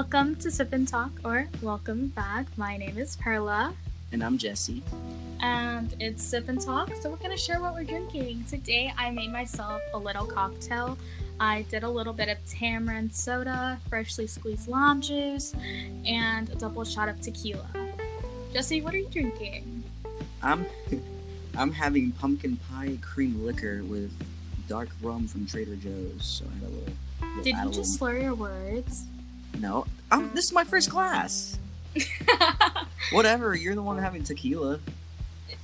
Welcome to Sip and Talk, or welcome back. My name is Perla, And I'm Jesse. and it's Sip and Talk. So we're gonna share what we're drinking today. I made myself a little cocktail. I did a little bit of tamarind soda, freshly squeezed lime juice, and a double shot of tequila. Jesse, what are you drinking? I'm I'm having pumpkin pie cream liquor with dark rum from Trader Joe's. So I had a little. little Did you just slur your words? No, I'm, this is my first class. Whatever. You're the one having tequila.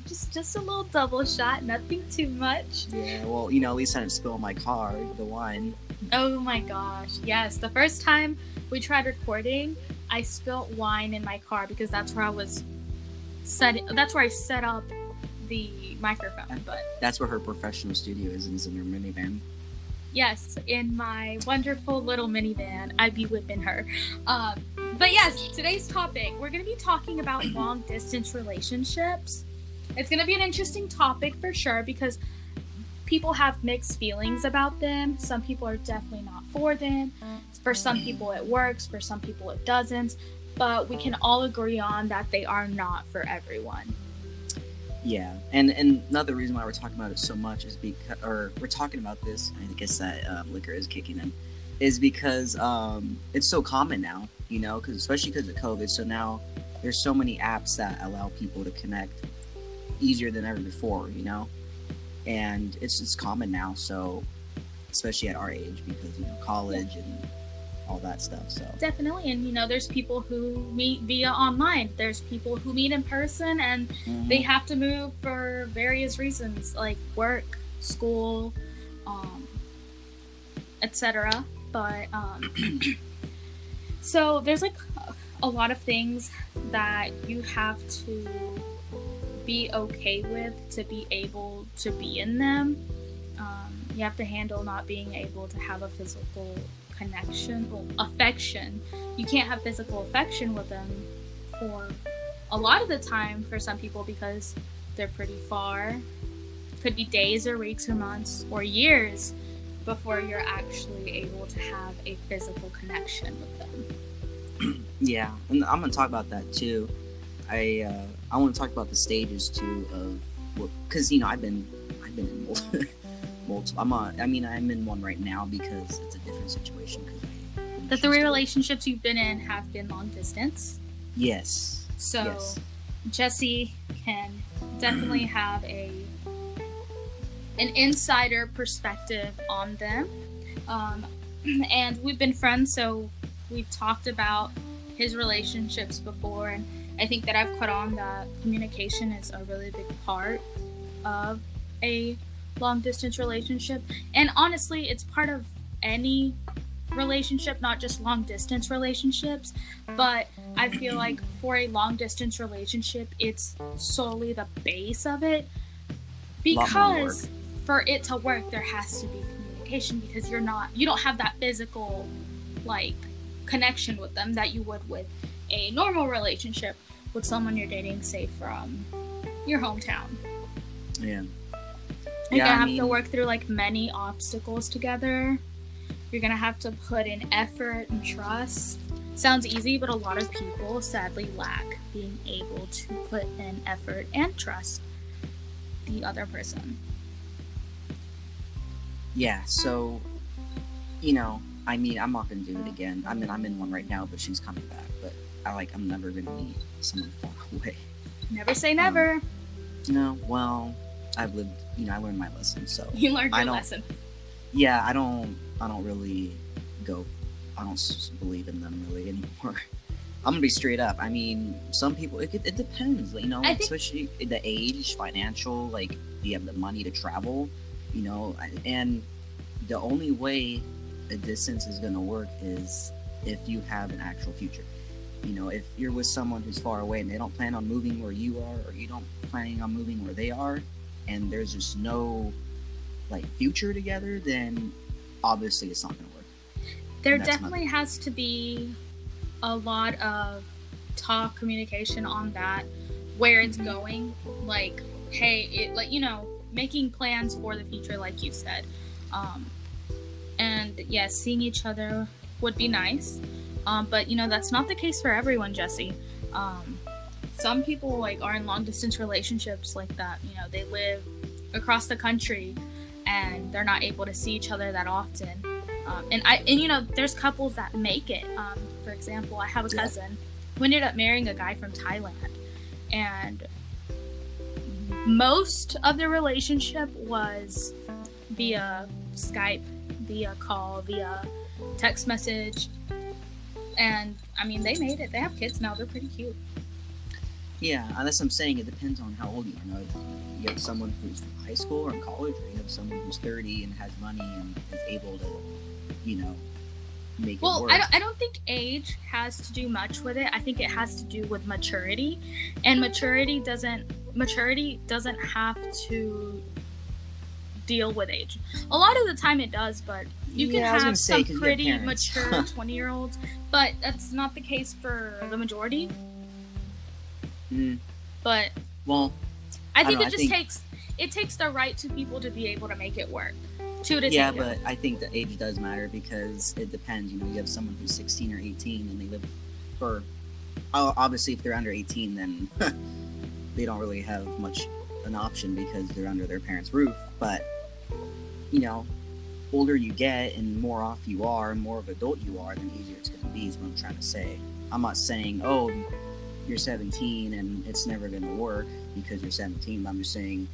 just just a little double shot, nothing too much. Yeah. Well, you know, at least I didn't spill my car the wine. Oh my gosh, yes. The first time we tried recording, I spilt wine in my car because that's where I was set that's where I set up the microphone. But That's where her professional studio is, is in her minivan. Yes, in my wonderful little minivan, I'd be whipping her. Um, but yes, today's topic, we're gonna be talking about long distance relationships. It's gonna be an interesting topic for sure because people have mixed feelings about them. Some people are definitely not for them. For some people, it works. For some people, it doesn't. But we can all agree on that they are not for everyone. Yeah, and and another reason why we're talking about it so much is because, or we're talking about this. I guess that um, liquor is kicking in, is because um, it's so common now. You know, because especially because of COVID. So now there's so many apps that allow people to connect easier than ever before. You know, and it's it's common now. So especially at our age, because you know college and all that stuff. So Definitely. And, you know, there's people who meet via online, there's people who meet in person, and they have to move for various reasons like work, school, um, etc. But um, so there's like a lot of things that you have to be okay with to be able to be in them. Um, you have to handle not being able to have a physical connection or affection. You can't have physical affection with them for a lot of the time for some people because they're pretty far. Could be days or weeks or months or years before you're actually able to have a physical connection with them. Yeah, and I'm gonna talk about that too. I uh, I want to talk about the stages too of because you know I've been I've been in multiple. multiple I'm on. I mean I'm in one right now because it's a different situation. The three relationships you've been in have been long distance. Yes. So Yes. Jesse can definitely have a an insider perspective on them. Um, and we've been friends, so we've talked about his relationships before, and I think that I've caught on that communication is a really big part of a long distance relationship. And honestly, it's part of any relationship, not just long distance relationships. But I feel like for a long distance relationship, it's solely the base of it. Because for it to work, there has to be communication because you're not, you don't have that physical, like, connection with them that you would with a normal relationship with someone you're dating, say, from your hometown. Yeah. You're Yeah, gonna I have to work through like many obstacles together. You're gonna have to put in effort and trust. Sounds easy, but a lot of people sadly lack being able to put in effort and trust the other person. Yeah. So, you know, I mean, I'm not gonna do it again. I mean, I'm in one right now, but she's coming back. But I like, I'm never gonna meet someone far away. Never say never. Um, no. Well, I've lived. You know, I learned my lesson. So You learned your lesson. yeah, I don't, I don't really go, I don't believe in them really anymore. I'm gonna be straight up. I mean, some people, it, it depends, you know, think- especially the age, financial, like, do you have the money to travel, you know, and the only way a distance is gonna work is if you have an actual future. You know, if you're with someone who's far away and they don't plan on moving where you are, or you don't planning on moving where they are, and there's just no like future together, then obviously it's not gonna work. There definitely has to be a lot of talk, communication on that, where it's Mhm. going. Like, hey, it like you know, making plans for the future, like you said. Um, and yes, seeing each other would be nice. Um, but you know that's not the case for everyone, Jesse. Um, some people like are in long distance relationships like that. You know, they live across the country and they're not able to see each other that often. Um, and I and you know, there's couples that make it. Um, for example, I have a cousin who ended up marrying a guy from Thailand, and most of the relationship was via Skype, via call, via text message, and I mean, they made it. They have kids now. They're pretty cute. Yeah, that's what I'm saying. It depends on how old you are. You, know, you have someone who's from high school or in college, or you have someone who's 30 and has money and is able to, you know, make well, it work. Well, I don't, I don't think age has to do much with it. I think it has to do with maturity, and maturity doesn't maturity doesn't have to deal with age. A lot of the time it does, but you can yeah, have say, some pretty mature 20 year olds, but that's not the case for the majority. Mm. But well, I think I it just think... takes it takes the right two people to be able to make it work. Two to yeah, but I think the age does matter because it depends. You know, you have someone who's 16 or 18 and they live for obviously if they're under 18, then they don't really have much an option because they're under their parents' roof. But you know, older you get and more off you are, and more of adult you are, then easier it's going to be. Is what I'm trying to say. I'm not saying oh you're 17 and it's never going to work because you're 17. But I'm just saying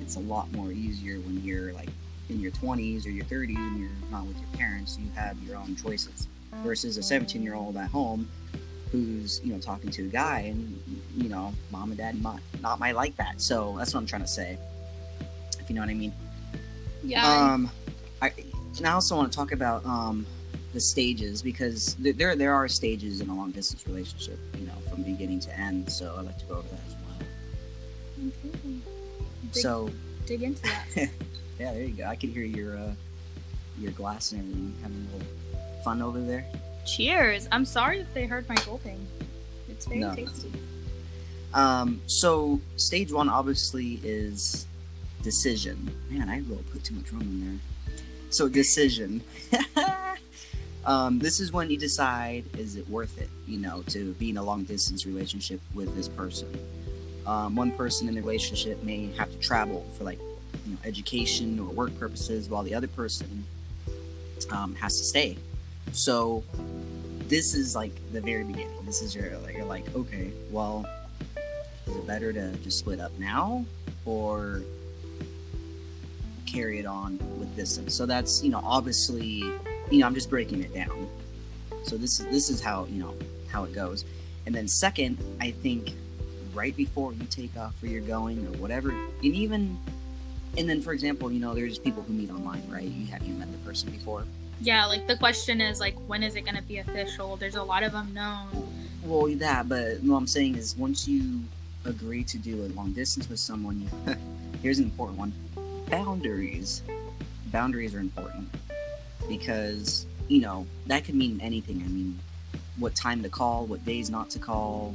it's a lot more easier when you're like in your 20s or your 30s and you're not with your parents. You have your own choices versus a 17 year old at home who's you know talking to a guy and you know mom and dad not not might like that. So that's what I'm trying to say. If you know what I mean. Yeah. Um, I and I also want to talk about um the stages because there there are stages in a long distance relationship, you know, from beginning to end. So I'd like to go over that as well. Okay. Dig, so dig into that. yeah, there you go. I can hear your uh, your glass and everything having a little fun over there. Cheers! I'm sorry if they heard my gulping. It's very no. tasty. Um, so stage one obviously is decision. Man, I really put too much rum in there. So decision. um, this is when you decide is it worth it, you know, to be in a long distance relationship with this person. Um, one person in the relationship may have to travel for like you know, education or work purposes, while the other person um, has to stay. So this is like the very beginning. This is your like, you're like, okay, well, is it better to just split up now or carry it on with distance? So that's you know obviously you know I'm just breaking it down. So this is this is how you know how it goes. And then second, I think right before you take off where you're going or whatever, and even and then for example, you know, there's people who meet online, right? You have you met the person before? Yeah, like the question is like when is it going to be official? There's a lot of unknown. Well, that, but what I'm saying is once you agree to do a long distance with someone, you, here's an important one: boundaries. Boundaries are important because you know that could mean anything. I mean, what time to call, what days not to call,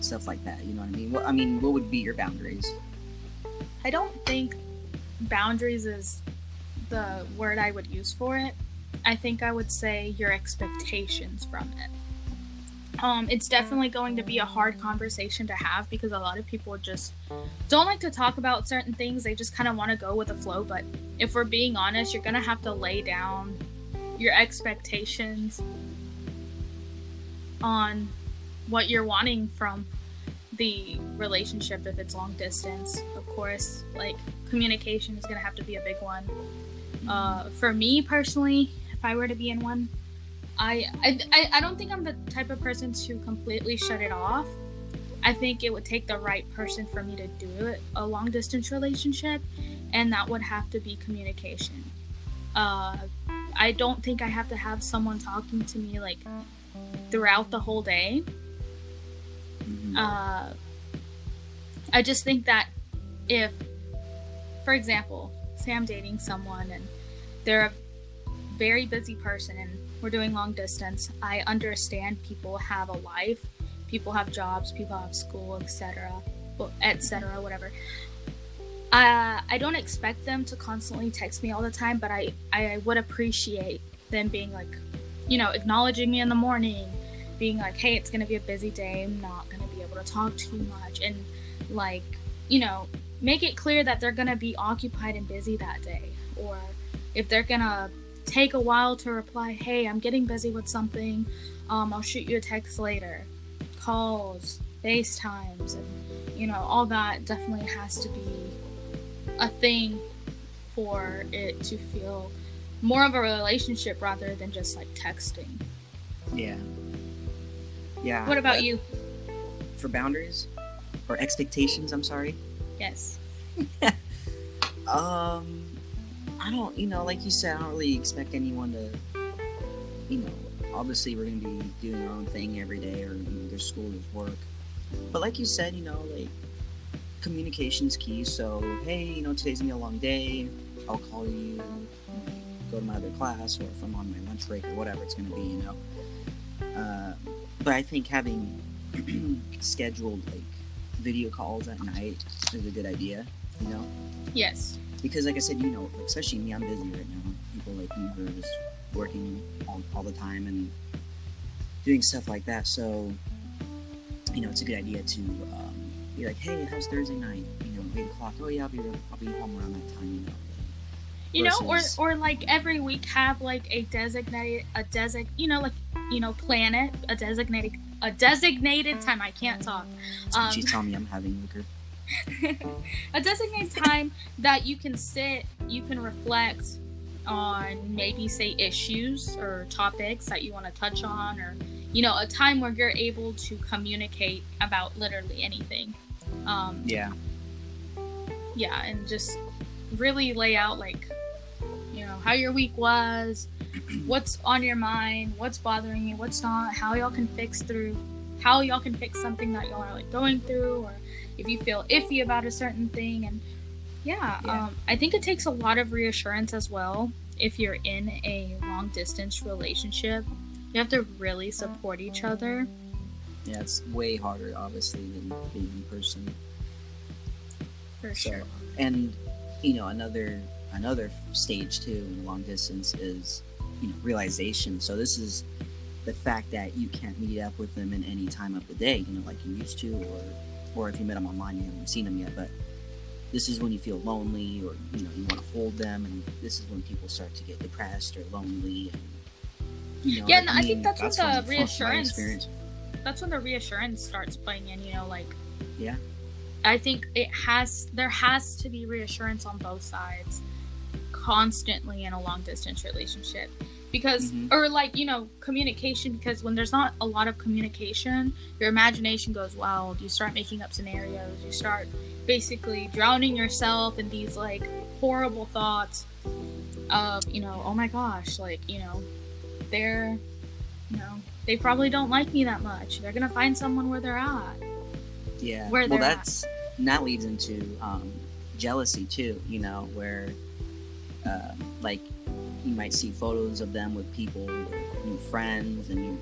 stuff like that. You know what I mean? What I mean, what would be your boundaries? I don't think boundaries is the word I would use for it. I think I would say your expectations from it. Um, it's definitely going to be a hard conversation to have because a lot of people just don't like to talk about certain things. They just kind of want to go with the flow. But if we're being honest, you're going to have to lay down your expectations on what you're wanting from the relationship if it's long distance. Of course, like communication is going to have to be a big one. Uh, for me personally, if I were to be in one, I, I I don't think I'm the type of person to completely shut it off. I think it would take the right person for me to do it, a long distance relationship, and that would have to be communication. Uh, I don't think I have to have someone talking to me like throughout the whole day. Mm-hmm. Uh, I just think that if, for example, say I'm dating someone and they're a very busy person and we're doing long distance, I understand people have a life, people have jobs, people have school, etc., etc., whatever. Uh, I don't expect them to constantly text me all the time, but I, I would appreciate them being like, you know, acknowledging me in the morning, being like, hey, it's going to be a busy day. I'm not going to be able to talk too much. And, like, you know, make it clear that they're going to be occupied and busy that day. Or if they're going to take a while to reply, hey, I'm getting busy with something, um, I'll shoot you a text later. Calls, FaceTimes, and, you know, all that definitely has to be a thing for it to feel more of a relationship rather than just like texting. Yeah. Yeah. What about you? For boundaries or expectations, I'm sorry. Yes. Um, I don't, you know, like you said, I don't really expect anyone to, you know, obviously we're gonna be doing our own thing every day, or you know, there's school, there's work. But like you said, you know, like communication's key. So hey, you know, today's gonna be a long day. I'll call you. Go to my other class, or if I'm on my lunch break, or whatever it's gonna be, you know. Uh, but I think having scheduled like video calls at night is a good idea. You know Yes. Because like I said, you know, especially me, I'm busy right now. People like me who are just working all, all the time and doing stuff like that. So, you know, it's a good idea to um, be like, hey, how's Thursday night? You know, eight o'clock. Oh yeah, I'll be I'll be home around that time. You know. You know, or Versus- or like every week have like a designated a design you know like you know plan it a designated a designated time. I can't talk. Um, She's telling me I'm having liquor. A designated time that you can sit, you can reflect on maybe say issues or topics that you want to touch on, or you know, a time where you're able to communicate about literally anything. Um, Yeah. yeah, and just really lay out like, you know, how your week was, what's on your mind, what's bothering you, what's not, how y'all can fix through, how y'all can fix something that y'all are like going through, or if you feel iffy about a certain thing, and yeah, Yeah. Um, I think it takes a lot of reassurance as well if you're in a long distance relationship. You have to really support each other. Yeah, it's way harder, obviously, than being in person. For So, sure. and you know, another another stage too in long distance is you know realization. So this is the fact that you can't meet up with them in any time of the day, you know, like you used to, or or if you met them online, you haven't seen them yet. But this is when you feel lonely, or you know, you want to hold them, and this is when people start to get depressed or lonely. And, you know, Yeah, like no, I me, think that's what from- the reassurance- experience. that's when the reassurance starts playing in you know like Yeah. i think it has there has to be reassurance on both sides constantly in a long distance relationship because Mhm. or like you know communication because when there's not a lot of communication your imagination goes wild you start making up scenarios you start basically drowning yourself in these like horrible thoughts of you know oh my gosh like you know they're you know they probably don't like me that much they're gonna find someone where they're at Yeah. where well, they're at. that's and that leads into um, jealousy too. You know, where uh, like you might see photos of them with people, new friends, and you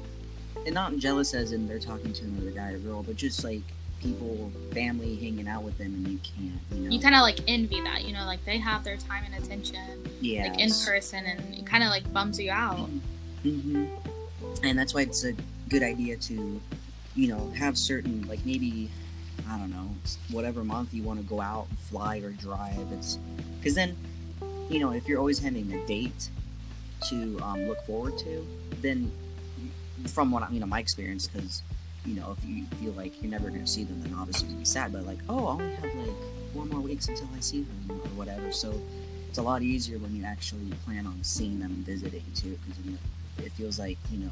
and not jealous as in they're talking to another guy or girl, but just like people, family hanging out with them, and you can't. You know. you kind of like envy that you know like they have their time and attention yeah. like in person and it kind of like bums you out hmm And that's why it's a good idea to, you know, have certain like maybe I don't know whatever month you want to go out, fly or drive. It's because then, you know, if you're always having a date to um, look forward to, then from what I, you know my experience, because you know if you feel like you're never going to see them, then obviously you'd be sad. But like, oh, I only have like four more weeks until I see them or whatever. So it's a lot easier when you actually plan on seeing them and visiting too, because you know, it feels like you know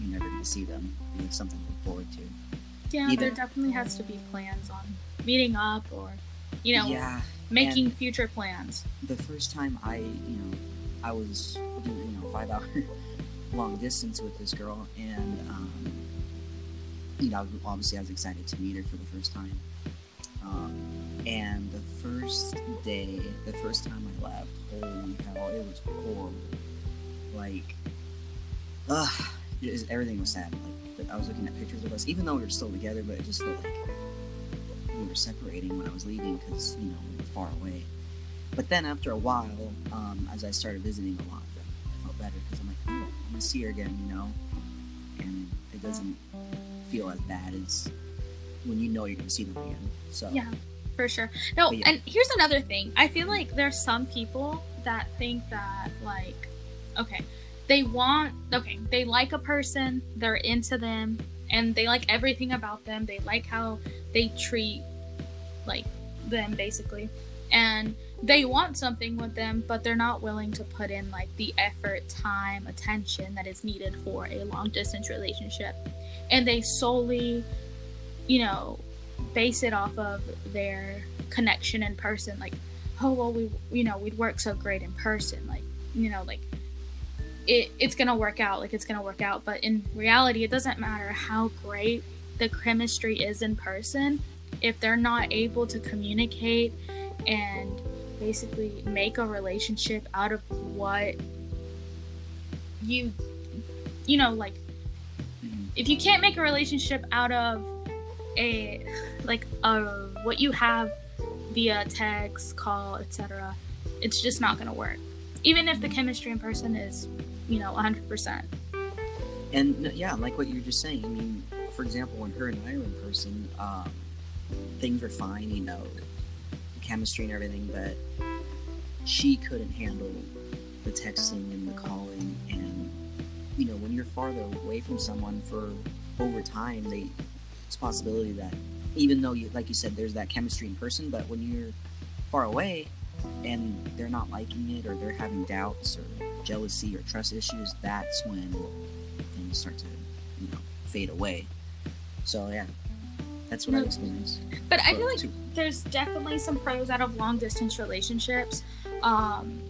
you're never going to see them. You have something to look forward to. yeah Either- there definitely has to be plans on meeting up or you know yeah, making future plans the first time I, you know, I was doing, you know, five hour long distance with this girl, and, um, you know, obviously I was excited to meet her for the first time. Um, and the first day, the first time I left, holy hell, it was horrible. Like, ugh, it was, everything was sad. Like, I was looking at pictures of us, even though we were still together, but it just felt like we were separating when I was leaving because, you know, far away. But then after a while, um, as I started visiting a lot, I felt better because I'm like, oh, I'm gonna see her again, you know, and it doesn't feel as bad as when you know you're gonna see them again. So Yeah, for sure. No, yeah. and here's another thing. I feel like there's some people that think that like, okay, they want okay, they like a person, they're into them, and they like everything about them. They like how they treat like them basically. And they want something with them, but they're not willing to put in like the effort, time, attention that is needed for a long distance relationship. And they solely, you know, base it off of their connection in person like oh well we you know we'd work so great in person like you know like it, it's gonna work out like it's gonna work out but in reality it doesn't matter how great the chemistry is in person if they're not able to communicate and basically make a relationship out of what you you know like if you can't make a relationship out of a like a what you have via text call etc it's just not going to work even if the chemistry in person is you know 100% And yeah, like what you're just saying. I mean, for example, when her and I were in person, um, things were fine, you know, the chemistry and everything, but she couldn't handle the texting and the calling. And, you know, when you're farther away from someone for over time, they, it's possibility that even though, you, like you said, there's that chemistry in person, but when you're far away and they're not liking it or they're having doubts or jealousy or trust issues, that's when things start to, you know, fade away. So yeah, that's what No. experienced. but i feel like too. there's definitely some pros out of long distance relationships um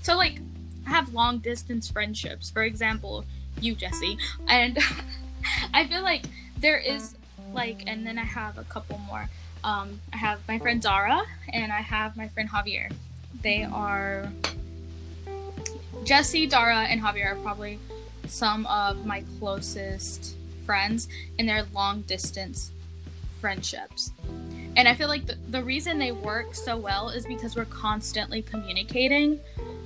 so like i have long distance friendships for example you jesse and i feel like there is like and then i have a couple more um i have my friend zara and i have my friend javier they are jesse dara and javier are probably some of my closest friends in their long distance friendships. And I feel like the, the reason they work so well is because we're constantly communicating.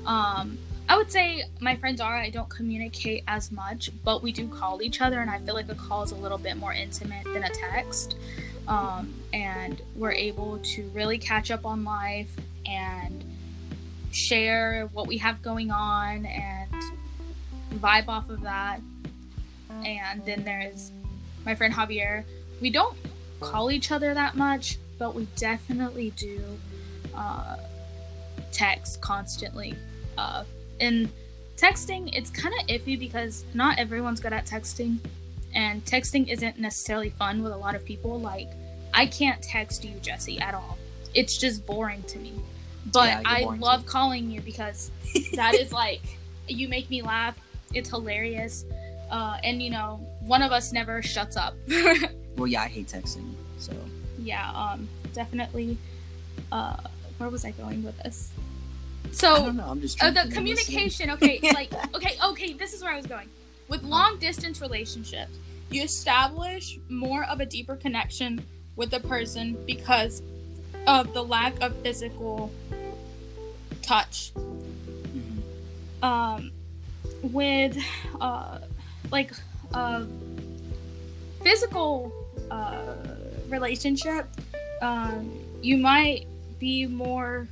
Um, I would say my friends are, I don't communicate as much, but we do call each other, and I feel like a call is a little bit more intimate than a text. Um, and we're able to really catch up on life and share what we have going on and vibe off of that. And then there's my friend Javier. We don't call each other that much, but we definitely do uh, text constantly. Uh, and texting, it's kind of iffy because not everyone's good at texting, and texting isn't necessarily fun with a lot of people. Like, I can't text you, Jesse, at all. It's just boring to me. But Yeah, I love calling you because that is like, you make me laugh. It's hilarious. Uh, and you know, one of us never shuts up. Well, yeah, I hate texting, so yeah, um, definitely. Uh, where was I going with this? I So, don't know. I'm just oh, the communication. Okay, like, okay, okay. This is where I was going. With long distance relationships, you establish more of a deeper connection with the person because of the lack of physical touch. listening. um with uh like a physical uh relationship um you might be more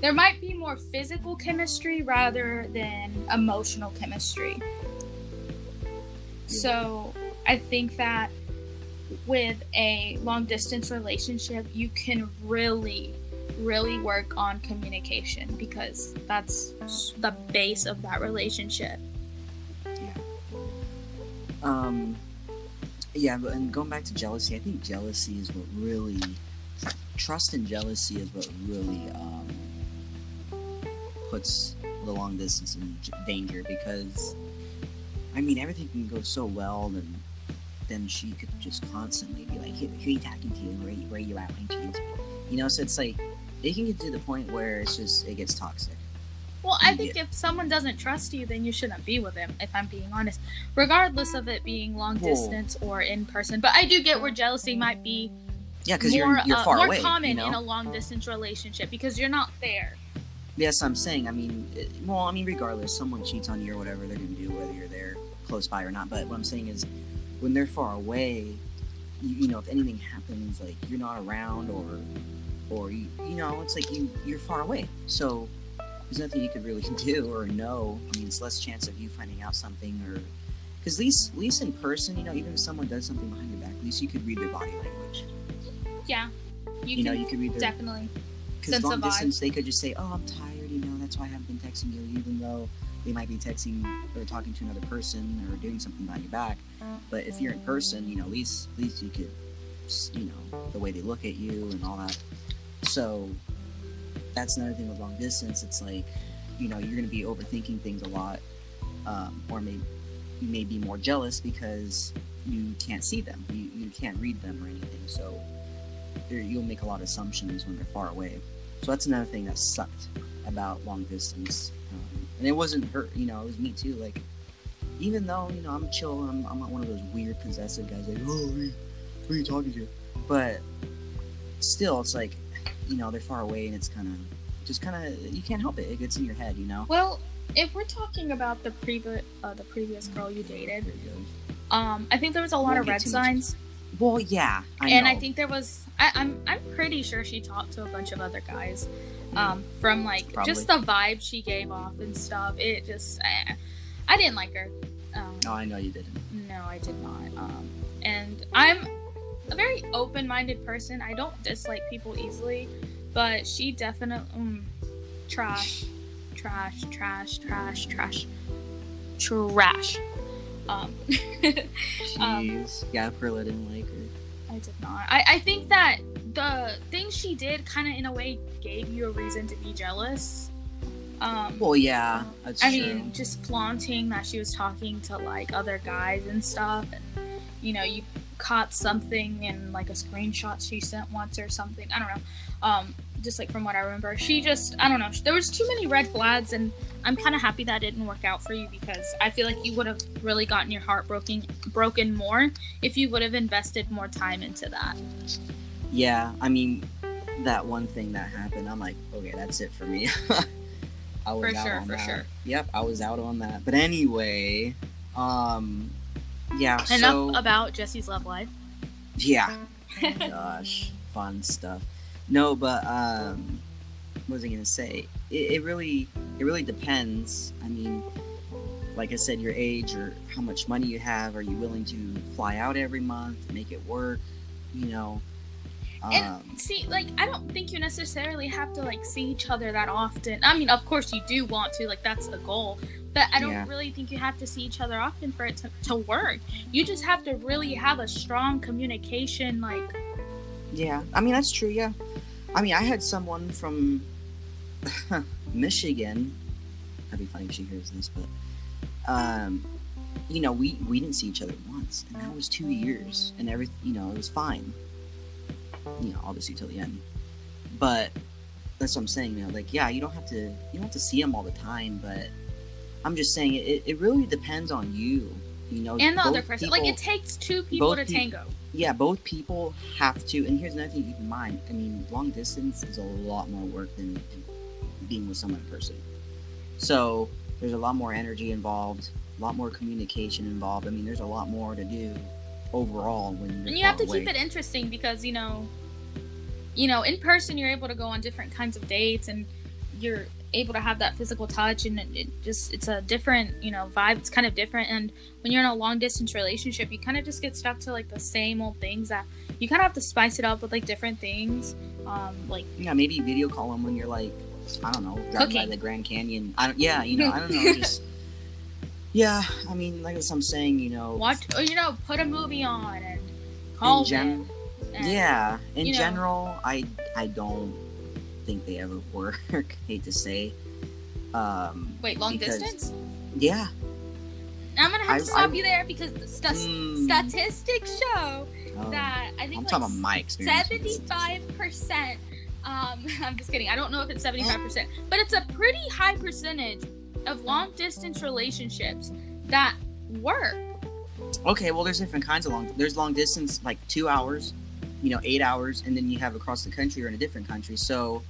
there might be more physical chemistry rather than emotional chemistry so i think that with a long distance relationship you can really really work on communication because that's the base of that relationship. Um, yeah, and going back to jealousy, I think jealousy is what really trust and jealousy is what really um, puts the long distance in danger because I mean everything can go so well and then she could just constantly be like, "Who, who are you talking to? Where, you- where are you at? Answering?" You know, so it's like it can get to the point where it's just it gets toxic. Well, I think if someone doesn't trust you, then you shouldn't be with them, if I'm being honest, regardless of it being long Well- distance or in person. But I do get where jealousy might be Yeah, because more, you're you're uh, far more away. common you know? in a long distance relationship because you're not there. Yes, I'm saying. I mean, well, I mean, regardless, someone cheats on you or whatever, they're gonna do whether you're there close by or not. But what I'm saying is, when they're far away, you, you know, if anything happens, like you're not around or, or you, you know, it's like you you're far away. So there's nothing you could really do or know. I mean, it's less chance of you finding out something or, because at least, at least in person, you know, even if someone does something behind your back, at least you could read their body language. Yeah, you, You, know, you could read their definitely. because long vibe. distance, they could just say, "Oh, I'm tired," you know. That's why I haven't been texting you, even though they might be texting or talking to another person or doing something behind your back. But if you're in person, you know, at least at least you could, you know, the way they look at you and all that. So that's another thing with long distance. It's like, you know, you're gonna be overthinking things a lot, um, or maybe you may be more jealous because you can't see them, you you can't read them or anything. So you'll make a lot of assumptions when they're far away. So that's another thing that sucked about long distance. Um, and it wasn't her, you know, it was me too. Like, even though, you know, I'm chill, I'm, I'm not one of those weird possessive guys like, oh, who are you, who are you talking to? But still, it's like, you know, they're far away and it's kind of, just kind of, you can't help it. It gets in your head, you know? Well, if we're talking about the previous uh, the previous girl you dated, um, I think there was a lot Won't of red much signs, Well, yeah. I and I think there was. I, I'm I'm pretty sure she talked to a bunch of other guys, um, from like Probably. just the vibe she gave off and stuff. It just I, I didn't like her. Um, No, I know you didn't. No, I did not. Um, and I'm a very open-minded person. I don't dislike people easily, but she definitely mm, trash, trash, trash, trash, trash, trash. Um, Um, Jeez. yeah, Perla didn't like her. I did not. I, I think that the things she did kind of in a way gave you a reason to be jealous. Um, Well, yeah, I true. mean, just flaunting that she was talking to like other guys and stuff, and you know, you caught something in like a screenshot she sent once or something. I don't know. Um, just like from what I remember, she just I don't know. There was too many red flags, and I'm kind of happy that didn't work out for you because I feel like you would have really gotten your heart broken broken more if you would have invested more time into that. Yeah, I mean, that one thing that happened, I'm like, okay, that's it for me. I was For out sure, on for that. sure. Yep, I was out on that. But anyway, um, yeah. Enough so about Jesse's love life. yeah, gosh, fun stuff. No, but um, what was I gonna say? It, it really, it really depends. I mean, like I said, your age or how much money you have. Are you willing to fly out every month, make it work? You know. And Um, see, like, I don't think you necessarily have to like see each other that often. I mean, of course you do want to, like that's the goal. But I don't Yeah. really think you have to see each other often for it to, to work. You just have to really have a strong communication, like Yeah, I mean that's true. Yeah, I mean I had someone from Michigan. That'd be funny if she hears this, but um, you know, we we didn't see each other once, and that was two years, and every you know it was fine. You know, obviously till the end, but that's what I'm saying. You know, like yeah, you don't have to you don't have to see them all the time, but I'm just saying it. It really depends on you. You know, and the other person. Like it takes two people to peop- tango. yeah, both people have to. And here's another thing to keep in mind. I mean, long distance is a lot more work than than being with someone in person. So there's a lot more energy involved, a lot more communication involved. I mean, there's a lot more to do overall when you're And you have to far keep it interesting because you know, you know, in person you're able to go on different kinds of dates and you're able to have that physical touch and it, it just it's a different you know vibe. It's kind of different. And when you're in a long distance relationship, you kind of just get stuck to like the same old things that you kind of have to spice it up with like different things. Um, like Yeah, maybe video call them when you're like, I don't know, driving by the Grand Canyon. I don't, yeah, you know, I don't know, just. Yeah, I mean, like as I'm saying, you know, watch or you know put a movie on and call gen- them. and- yeah in you know- general i i don't think they ever work hate to say um Wait, long because- distance? yeah I'm gonna have I- to stop I- you there because the stu- Mm, statistics show oh, that I think i'm like talking about my experience. Seventy-five percent. Um, I'm just kidding. I don't know if it's seventy-five percent, but it's a pretty high percentage of long-distance relationships that work. okay well there's different kinds of long there's long distance like two hours you know eight hours and then you have across the country or in a different country so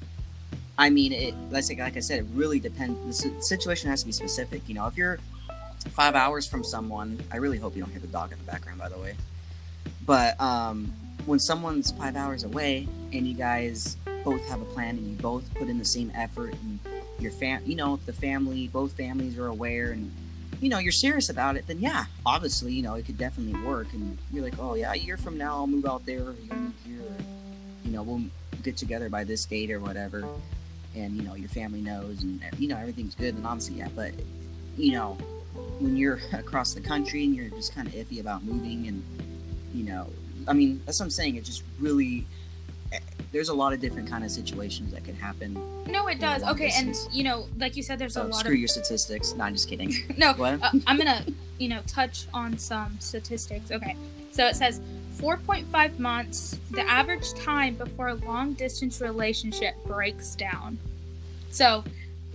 I mean, it. Let's say, like I said, it really depends. The situation has to be specific. You know, if you're five hours from someone, I really hope you don't hear the dog in the background, by the way. But um, when someone's five hours away and you guys both have a plan and you both put in the same effort and your fam, you know, if the family, both families are aware and you know you're serious about it, then yeah, obviously, you know, it could definitely work. And you're like, oh yeah, a year from now I'll move out there. You're, you know, we'll get together by this date or whatever. And you know your family knows, and you know everything's good. And obviously, yeah, but you know when you're across the country and you're just kind of iffy about moving and you know i mean that's what i'm saying it just really there's a lot of different kind of situations that could happen. No it does. Okay distance. and you know like you said there's so a lot screw of your statistics. No i'm just kidding. No uh, i'm gonna you know touch on some statistics. Okay so it says 4.5 months the average time before a long distance relationship breaks down. So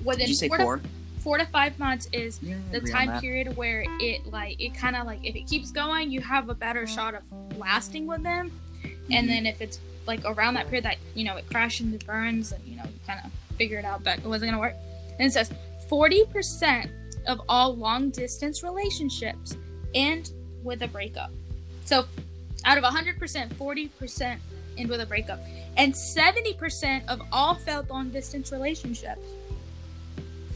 within Did you say four? four? to five months is yeah, the time period where it like it kind of like if it keeps going you have a better shot of lasting with them. Mm-hmm. and then if it's like around that period that you know it crashes and burns and you know you kind of figure it out but it wasn't gonna work and it says 40% of all long distance relationships end with a breakup so out of 100% 40% end with a breakup and 70% of all failed long distance relationships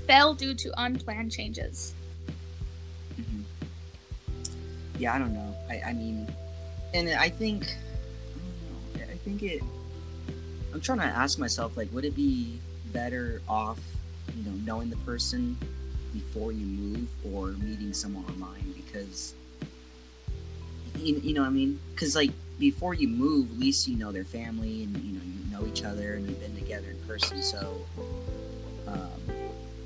fell due to unplanned changes. Mm-hmm. Yeah, I don't know. I, I mean, and I think, think it. I'm trying to ask myself, like, would it be better off, you know, knowing the person before you move or meeting someone online? Because, you, you know what I mean? Because, like, before you move, at least you know their family and, you know, you know each other and you've been together in person. So, um,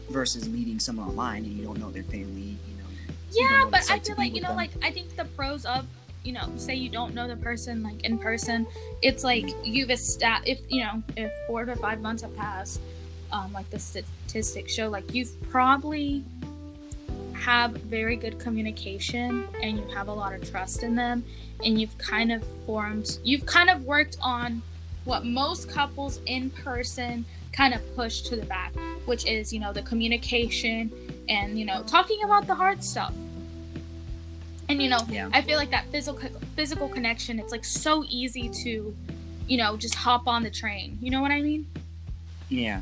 versus meeting someone online and you don't know their family, you know. Yeah, but I feel like you know, them. like I think the pros of you know, say you don't know the person like in person, it's like you've established if you know if four to five months have passed, um, like the statistics show, like you've probably have very good communication and you have a lot of trust in them and you've kind of formed you've kind of worked on what most couples in person kind of push to the back, which is, you know, the communication and, you know, talking about the hard stuff. And you know, yeah. I feel like that physical physical connection, it's like so easy to, you know, just hop on the train. You know what I mean? Yeah.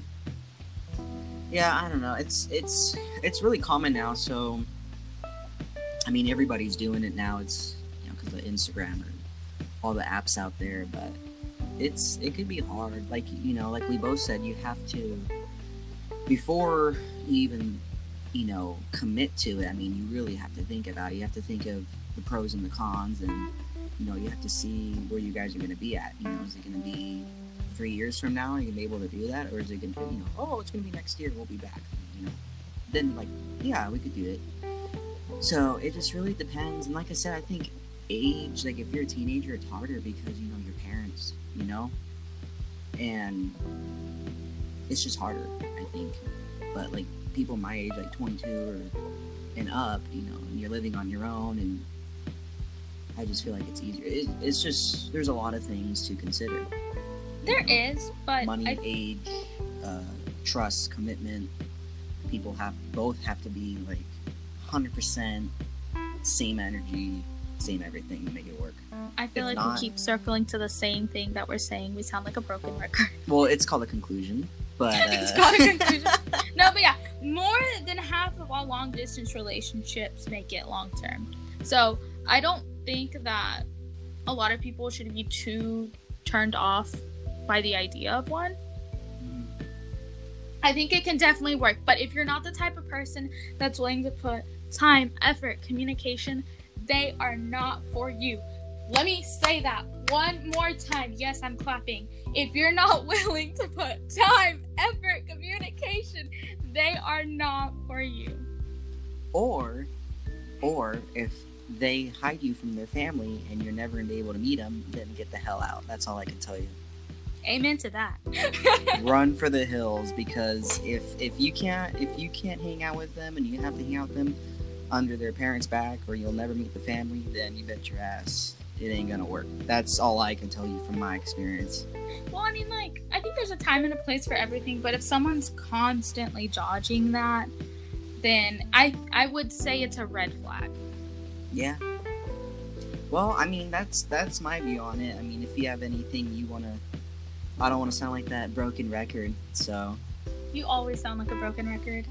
Yeah, I don't know. It's it's it's really common now, so I mean, everybody's doing it now. It's you know because of Instagram and all the apps out there, but it's it could be hard. Like you know, like we both said, you have to before you even you know commit to it. I mean, you really have to think about it. You have to think of the pros and the cons, and you know, you have to see where you guys are going to be at. You know, is it going to be three years from now? Are you going to be able to do that, or is it going to be you know, oh, it's going to be next year. We'll be back. You know, then like yeah, we could do it. So it just really depends. And like I said, I think age, like if you're a teenager, it's harder because you know your parents you know? And it's just harder, I think. But like people my age, like 22 or and up, you know, and you're living on your own, and I just feel like it's easier. It, it's just there's a lot of things to consider. There know? is, but money, I... age, uh, trust, commitment. People have both have to be like 100% same energy, same everything to make it work. I feel if like not, we keep circling to the same thing that we're saying. We sound like a broken record. Well, it's called a conclusion, but uh... it's called a conclusion. no, but yeah, more than half of all long distance relationships make it long term. So I don't think that a lot of people should be too turned off by the idea of one. I think it can definitely work, but if you're not the type of person that's willing to put time, effort, communication, they are not for you. Let me say that one more time. Yes, I'm clapping. If you're not willing to put time, effort, communication, they are not for you. Or, or if they hide you from their family and you're never gonna be able to meet them, then get the hell out. That's all I can tell you. Amen to that. Run for the hills because if if you can't if you can't hang out with them and you have to hang out with them under their parents' back or you'll never meet the family, then you bet your ass it ain't gonna work. That's all I can tell you from my experience. Well, I mean, like, I think there's a time and a place for everything, but if someone's constantly dodging that, then I I would say it's a red flag. Yeah. Well, I mean, that's that's my view on it. I mean, if you have anything you wanna, I don't want to sound like that broken record. So. You always sound like a broken record.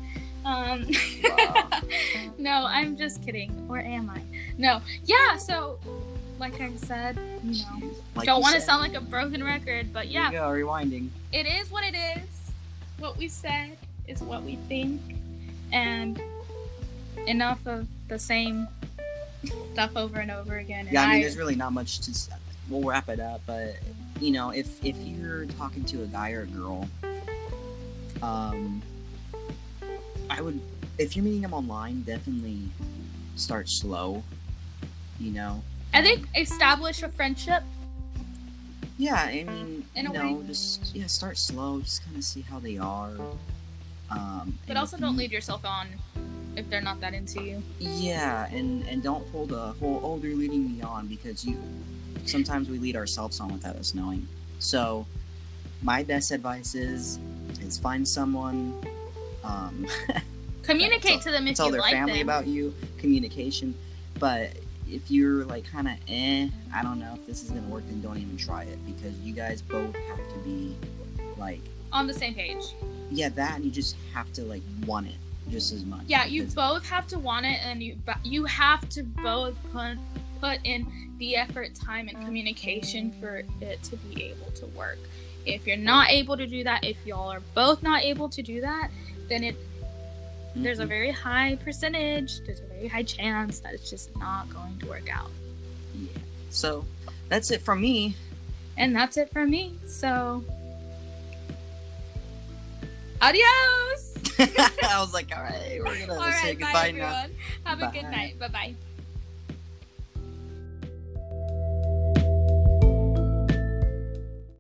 Um, Wow. no, I'm just kidding. Or am I? No. Yeah. So, like I said, you know, Like don't want to sound like a broken record, but Here yeah, you go, rewinding. it is what it is. What we said is what we think, and enough of the same stuff over and over again. And Yeah, I mean, there's really not much to. We'll wrap it up, but you know, if if you're talking to a guy or a girl, um, I would, if you're meeting them online, definitely start slow. You know. I think establish a friendship. Yeah, I mean, In you a know, way. just yeah, start slow, just kind of see how they are. Um, But also don't you- lead yourself on if they're not that into you. Yeah, and and don't pull the whole oh they're leading me on because you sometimes we lead ourselves on without us knowing. So my best advice is is find someone um Communicate Tell- to them if tell you their like family them. about you, communication. But if you're like kind of eh, I don't know if this is gonna work, then don't even try it because you guys both have to be like on the same page. yeah that, and you just have to like want it just as much. Yeah, you both have to want it, and you you have to both put put in the effort, time, and communication for it to be able to work. If you're not able to do that, if y'all are both not able to do that, then it there's a Mhm. very high percentage, there's a very high chance that it's just not going to work out. yeah. So that's it from me. And that's it from me. So, adios. I was like, all right, we're gonna All say right, bye goodbye now. everyone. Have a good night. Bye bye.